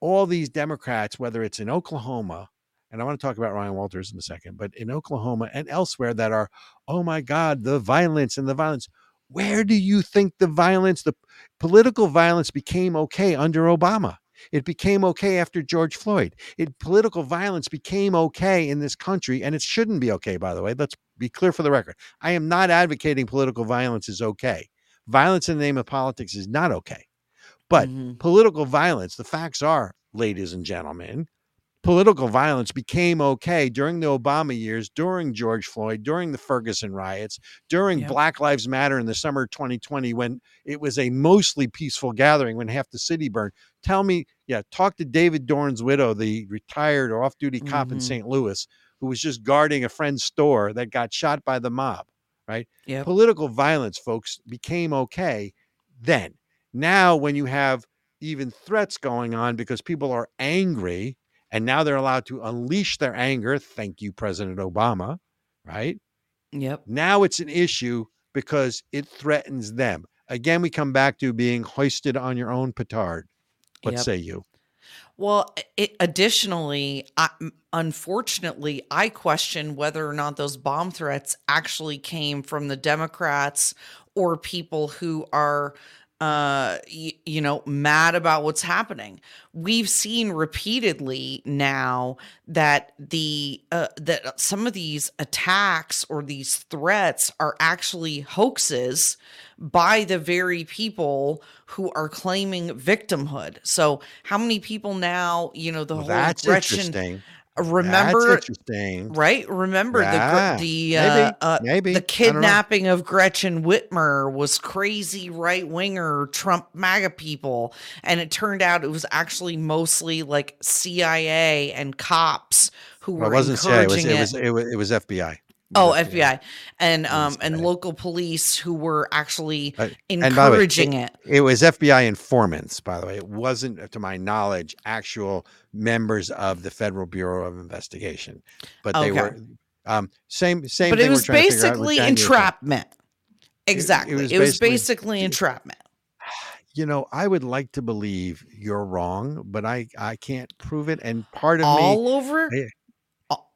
all these Democrats, whether it's in Oklahoma, and I want to talk about Ryan Walters in a second, but in Oklahoma and elsewhere that are, oh my God, the violence and the violence. Where do you think the violence, the political violence became okay under Obama? It became okay after George Floyd. It political violence became okay in this country, and it shouldn't be okay, by the way. Let's be clear for the record. I am not advocating political violence is okay. Violence in the name of politics is not okay. But Mhm. political violence, the facts are, ladies and gentlemen, political violence became okay during the Obama years, during George Floyd, during the Ferguson riots, during Yep. Black Lives Matter in the summer of 2020, when it was a mostly peaceful gathering when half the city burned. Tell me, yeah, talk to David Dorn's widow, the retired or off duty cop in Mhm. St. Louis, who was just guarding a friend's store that got shot by the mob, right? Yep. political violence, folks, became okay then. Now, when you have even threats going on because people are angry and now they're allowed to unleash their anger, thank you, President Obama, right? Yep. Now it's an issue because it threatens them. Again, we come back to being hoisted on your own petard. What Yep. say you? Well, it, additionally, I, unfortunately, I question whether or not those bomb threats actually came from the Democrats or people who are, uh, y- you know, mad about what's happening. We've seen repeatedly now that the uh, that some of these attacks or these threats are actually hoaxes by the very people who are claiming victimhood. So, how many people now, you know, the Well, whole that's Gretchen interesting. remember That's interesting. right? Remember Yeah, the the maybe, uh, uh, maybe. The kidnapping of Gretchen Whitmer was crazy right winger Trump MAGA people, and it turned out it was actually mostly like CIA and cops who Well, were it wasn't CIA. It was, encouraging it was it was it was FBI. It Oh, was FBI and um and local police who were actually Uh, the way, encouraging it. It was FBI informants, by the way. It wasn't, to my knowledge, actual members of the Federal Bureau of Investigation, but they Okay. were um, same same. But thing it was trying to figure out with basically entrapment. Exactly. was It was basically- basically entrapment. You know, I would like to believe you're wrong, but I I can't prove it. And part of me, all over Yeah.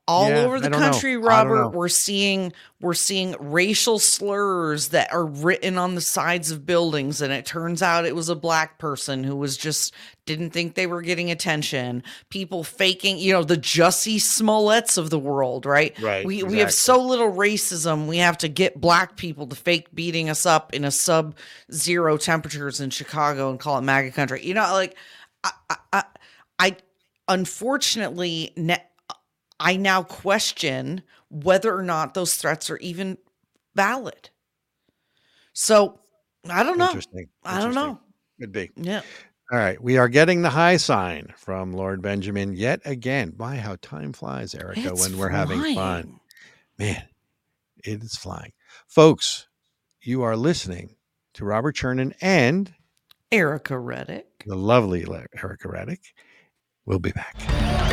All Yeah, over the country know. robert. we're seeing we're seeing racial slurs that are written on the sides of buildings and it turns out it was a black person who was just didn't think they were getting attention. People faking you know the jussie smolletts of the world right? Right, we, we have so little racism we have to get black people to fake beating us up in a sub zero temperatures in chicago and call it maga country. You know like i i, I, I unfortunately ne- I now question whether or not those threats are even valid. So I don't know. interesting. I don't interesting. know. Could be. Yeah. All right, we are getting the high sign from Lord Benjamin yet again. My, how time flies, Ericka, It's when we're having fun. Man, it is flying. Folks, you are listening to Robert Chernin and Ericka Reddick. the lovely Ericka Reddick. We'll be back.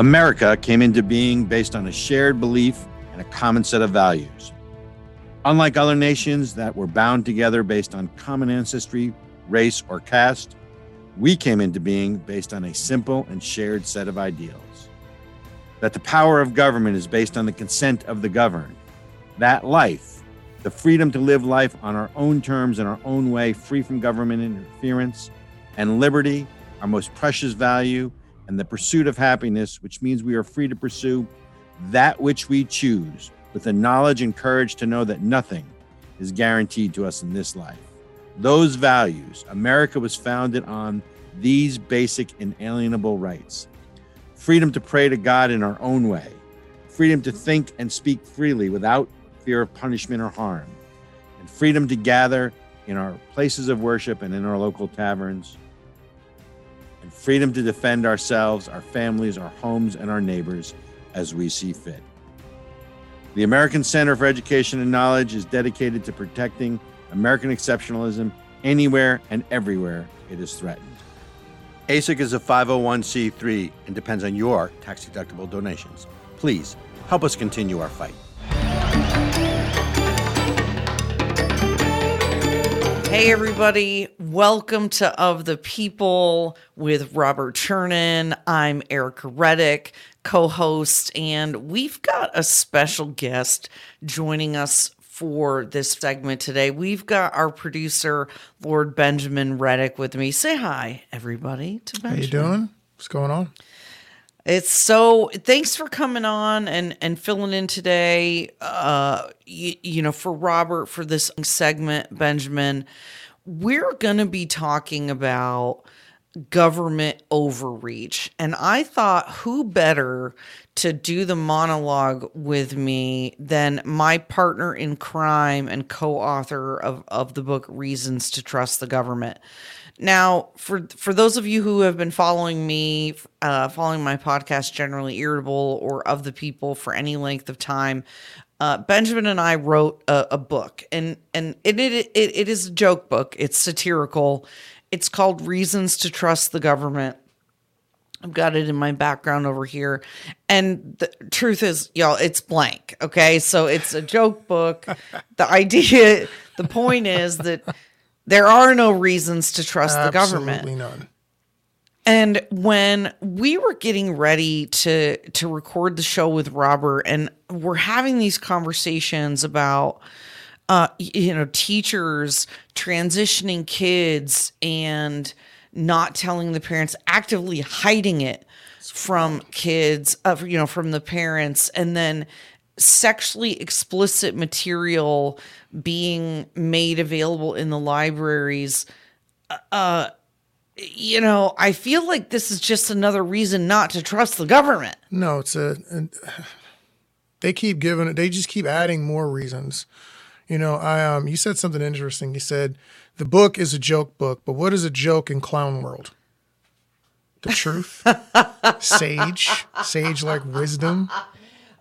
America came into being based on a shared belief and a common set of values. Unlike other nations that were bound together based on common ancestry, race, or caste, we came into being based on a simple and shared set of ideals. That the power of government is based on the consent of the governed. That life, the freedom to live life on our own terms in our own way, free from government interference, and liberty, our most precious value, and the pursuit of happiness, which means we are free to pursue that which we choose with the knowledge and courage to know that nothing is guaranteed to us in this life. Those values, America was founded on these basic inalienable rights. Freedom to pray to God in our own way, freedom to think and speak freely without fear of punishment or harm, and freedom to gather in our places of worship and in our local taverns, and freedom to defend ourselves, our families, our homes, and our neighbors as we see fit. The American Center for Education and Knowledge is dedicated to protecting American exceptionalism anywhere and everywhere it is threatened. ASIC is a 501c3 and depends on your tax deductible donations. Please help us continue our fight. Hey, everybody. Welcome to Of the People with Robert Chernin. I'm Ericka Reddick, co host, and we've got a special guest joining us for this segment today. We've got our producer, Lord Benjamin Reddick, with me. Say hi, everybody, to Benjamin. How you doing? What's going on? It's so thanks for coming on and and filling in today. Uh, you, you know, for Robert for this segment, Benjamin, we're gonna be talking about government overreach, and I thought who better to do the monologue with me than my partner in crime and co-author of of the book Reasons to Trust the Government. Now, for for those of you who have been following me, uh, following my podcast, generally irritable or of the people for any length of time, uh, Benjamin and I wrote a, a book, and and it, it it it is a joke book. It's satirical. It's called Reasons to Trust the Government. I've got it in my background over here. And the truth is, y'all, it's blank. Okay. So it's a joke book. the idea, the point is that there are no reasons to trust the government. Absolutely none. And when we were getting ready to to record the show with Robert, and we're having these conversations about, uh, you know, teachers transitioning kids and not telling the parents, actively hiding it from kids, uh, you know, from the parents, and then sexually explicit material being made available in the libraries you know, I feel like this is just another reason not to trust the government. No, it's a, a- They keep giving it. They just keep adding more reasons. You know, I um. You said something interesting. You said the book is a joke book, but what is a joke in clown world? The truth, sage, sage like wisdom.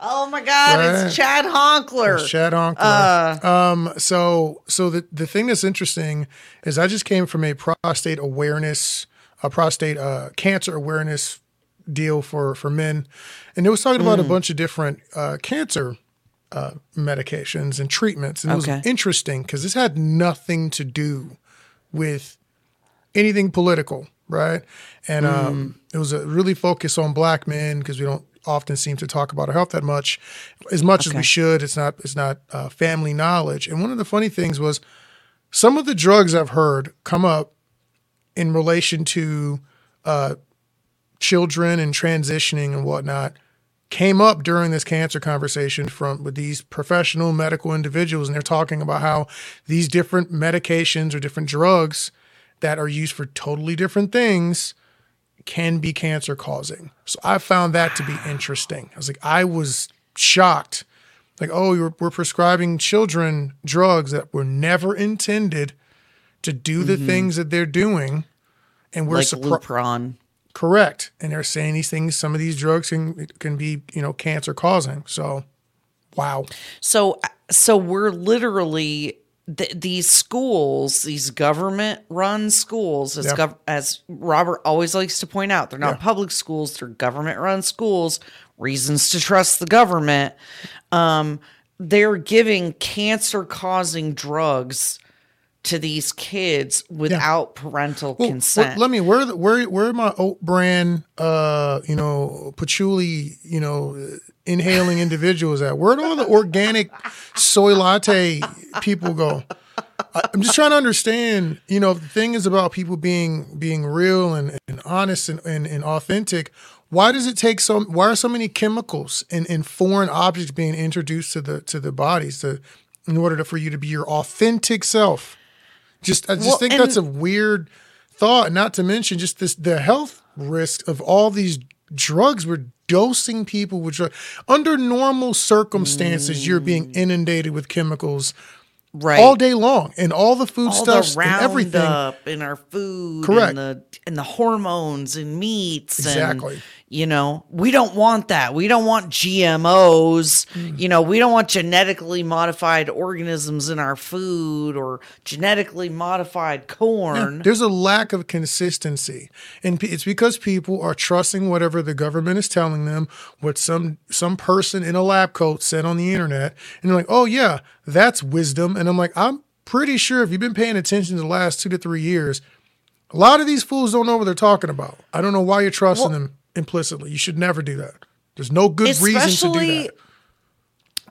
Oh my God, Right. it's Chad Honkler. It's Chad Onkler. um, so so the the thing that's interesting is I just came from a prostate awareness, a prostate uh, cancer awareness deal for for men, and it was talking about a bunch of different uh, cancer uh, medications and treatments, and it Okay. was interesting because this had nothing to do with anything political, right? And um, it was a really focused on black men because we don't often seem to talk about our health that much, as much as we should. It's not it's not uh, family knowledge. And one of the funny things was some of the drugs I've heard come up in relation to uh, children and transitioning and whatnot came up during this cancer conversation from with these professional medical individuals and they're talking about how these different medications or different drugs that are used for totally different things can be cancer causing. So I found that to be interesting. I was like I was shocked. Like, oh, we're, we're prescribing children drugs that were never intended to do the mm-hmm. things that they're doing. And we're like surprised. Lupron. Correct. And they're saying these things, some of these drugs can can be, you know, cancer causing. So wow. So, uh, so we're literally th- these schools, these government-run schools, as Yeah. gov- as Robert always likes to point out, they're not public schools; they're government-run schools. Reasons to trust the government. Um, they're giving cancer-causing drugs to these kids without parental Well, consent. Let me where the, where where are my oat brand uh, you know, patchouli, you know, inhaling individuals at? Where do all the organic soy latte people go? I'm just trying to understand, you know, the thing is about people being being real and, and honest and, and, and authentic. Why does it take so why are so many chemicals and, and foreign objects being introduced to the to the bodies to in order to, for you to be your authentic self? Just I just Well, think that's a weird thought, not to mention just this the health risk of all these drugs we're dosing people with drug. under normal circumstances you're being mm. inundated with chemicals right. all day long and all the food all stuffs and everything up in our food, Correct. and the and the hormones and meats, Exactly. And, you know, we don't want that. We don't want GMOs. Mm. You know, we don't want genetically modified organisms in our food or genetically modified corn. There's a lack of consistency, and it's because people are trusting whatever the government is telling them, what some some person in a lab coat said on the internet, and they're like, "Oh yeah, that's wisdom." And I'm like, I'm pretty sure if you've been paying attention to the last two to three years, a lot of these fools don't know what they're talking about. I don't know why you're trusting them implicitly. You should never do that. There's no good reason to do that.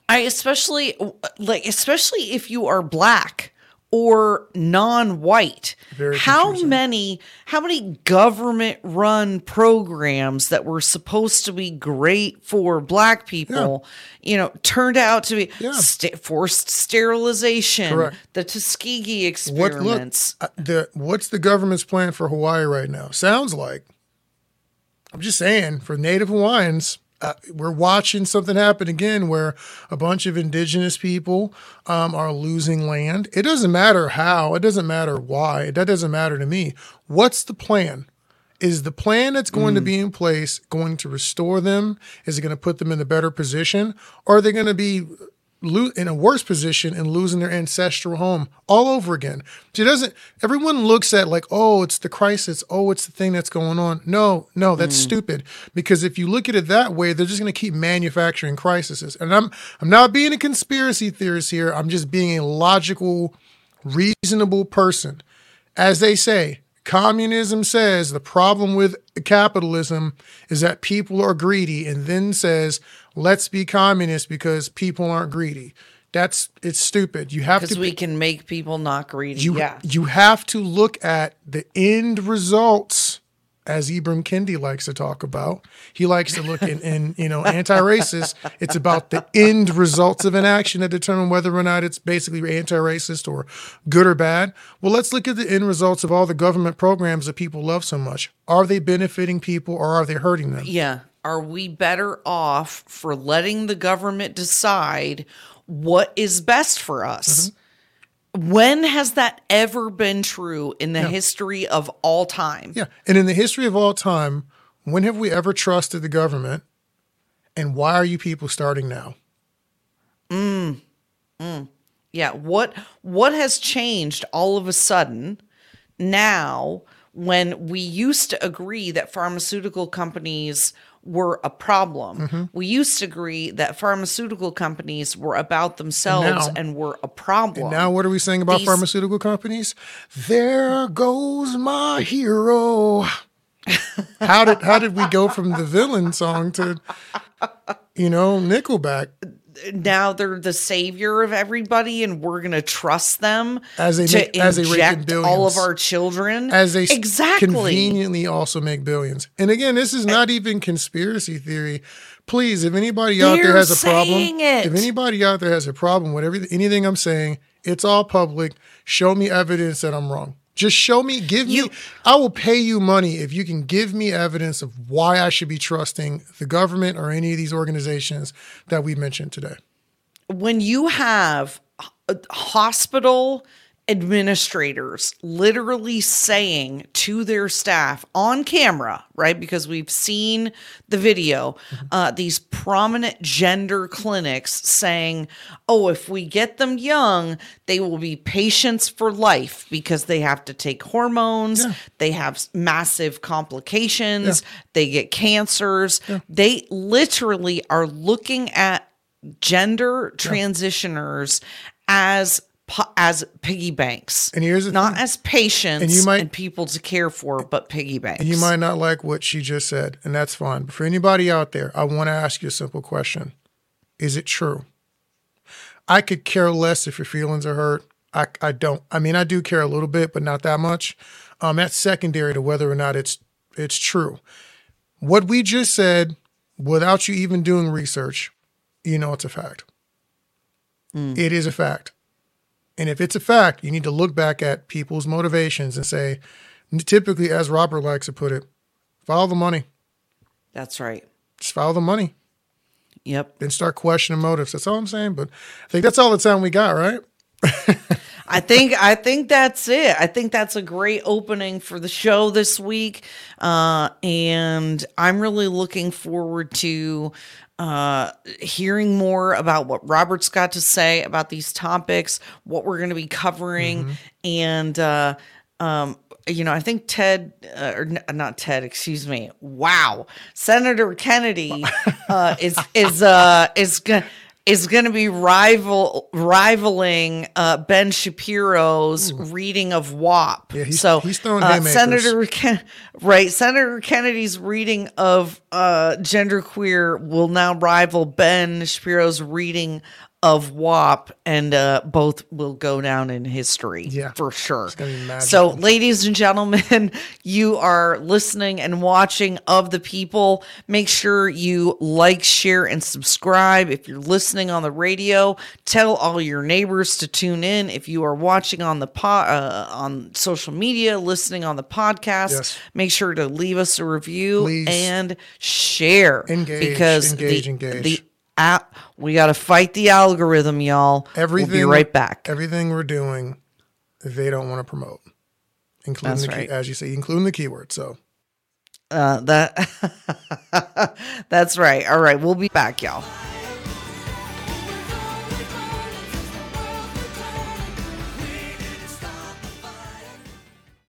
I especially like especially if you are black or non-white. Very how confusing. many how many government run programs that were supposed to be great for black people, you know, turned out to be Yeah. sta- forced sterilization, Correct. the Tuskegee What look? experiments. uh, The what's the government's plan for Hawaii right now? Sounds like I'm just saying for Native Hawaiians, uh, we're watching something happen again where a bunch of indigenous people um, are losing land. It doesn't matter how. It doesn't matter why. That doesn't matter to me. What's the plan? Is the plan that's going to be in place going to restore them? Is it going to put them in a better position? Or are they going to be lo- in a worse position and losing their ancestral home all over again. She doesn't. Everyone looks at like, oh, it's the crisis. Oh, it's the thing that's going on. No, no, that's mm. stupid. Because if you look at it that way, they're just going to keep manufacturing crises. And I'm I'm not being a conspiracy theorist here. I'm just being a logical, reasonable person. As they say, communism says the problem with capitalism is that people are greedy, and then says, let's be communist because people aren't greedy. That's it's stupid. You have to Because we can make people not greedy. you yeah. you have to look at the end results as Ibram Kendi likes to talk about. He likes to look in, in you know, anti-racist. It's about the end results of an action that determine whether or not it's basically anti-racist or good or bad. Well, let's look at the end results of all the government programs that people love so much. Are they benefiting people or are they hurting them? Yeah. Are we better off for letting the government decide what is best for us? Mm-hmm. When has that ever been true in the history of all time? Yeah. And in the history of all time, when have we ever trusted the government? And why are you people starting now? Mm, mm. Yeah, what what has changed all of a sudden now when we used to agree that pharmaceutical companies were a problem. Mm-hmm. We used to agree that pharmaceutical companies were about themselves now- and, were a problem. Now, what are we saying about These- pharmaceutical companies? There goes my hero. how did how did we go from the villain song to you know Nickelback now they're the savior of everybody and we're going to trust them As they to make- as they inject all of our children as they exactly conveniently also make billions? And again, this is eh not even conspiracy theory. Please, if anybody out there has a problem, it. if anybody out there has a problem with everything, anything I'm saying, it's all public. Show me evidence that I'm wrong. Just show me, give me, You- I will pay you money if you can give me evidence of why I should be trusting the government or any of these organizations that we mentioned today. when you have hospital administrators literally saying to their staff on camera, right? Because we've seen the video, uh, these prominent gender clinics saying, oh, if we get them young, they will be patients for life because they have to take hormones, they have massive complications, they get cancers. They literally are looking at gender transitioners as as piggy banks And here's not thing. as patients And and, you might- people to care for but piggy banks You might not like what she just said, and that's fine. But for anybody out there, I want to ask you a simple question Is it true? I could care less if your feelings are hurt. I, I don't. I mean, I do care a little bit, but not that much. Um, that's secondary to whether or not it's it's true. What we just said, without you even doing research, you know it's a fact. It is a fact. And if it's a fact, you need to look back at people's motivations and say, typically, as Robert likes to put it, follow the money. that's right Just follow the money. yep Then start questioning motives. That's all I'm saying. But I think that's all the time we got, right? I think I think that's it. I think that's a great opening for the show this week, uh, and I'm really looking forward to uh, hearing more about what Robert's got to say about these topics, what we're going to be covering, and uh, um, you know, I think Ted uh, or n- not Ted, excuse me. Wow, Senator Kennedy uh, is is uh, is going is going to be rival rivaling uh, Ben Shapiro's reading of WAP. Yeah, he's- so he's throwing uh. Senator Ken- right Senator Kennedy's reading of uh, genderqueer will now rival Ben Shapiro's reading of WAP, and uh, both will go down in history. Yeah. for sure. gonna be magical. So, ladies and gentlemen, you are listening and watching of the people. Make sure you like, share, and subscribe. If you're listening on the radio, tell all your neighbors to tune in. If you are watching on the po- uh, on social media, listening on the podcast, Yes. make sure to leave us a review Please. and share. Engage, because engage, the, engage. the we got to fight the algorithm, y'all. Everything. We'll be right back. Everything we're doing, they don't want to promote, including That's the key, right. as you say, including the keyword. So Uh, that that's right. All right, we'll be back, y'all.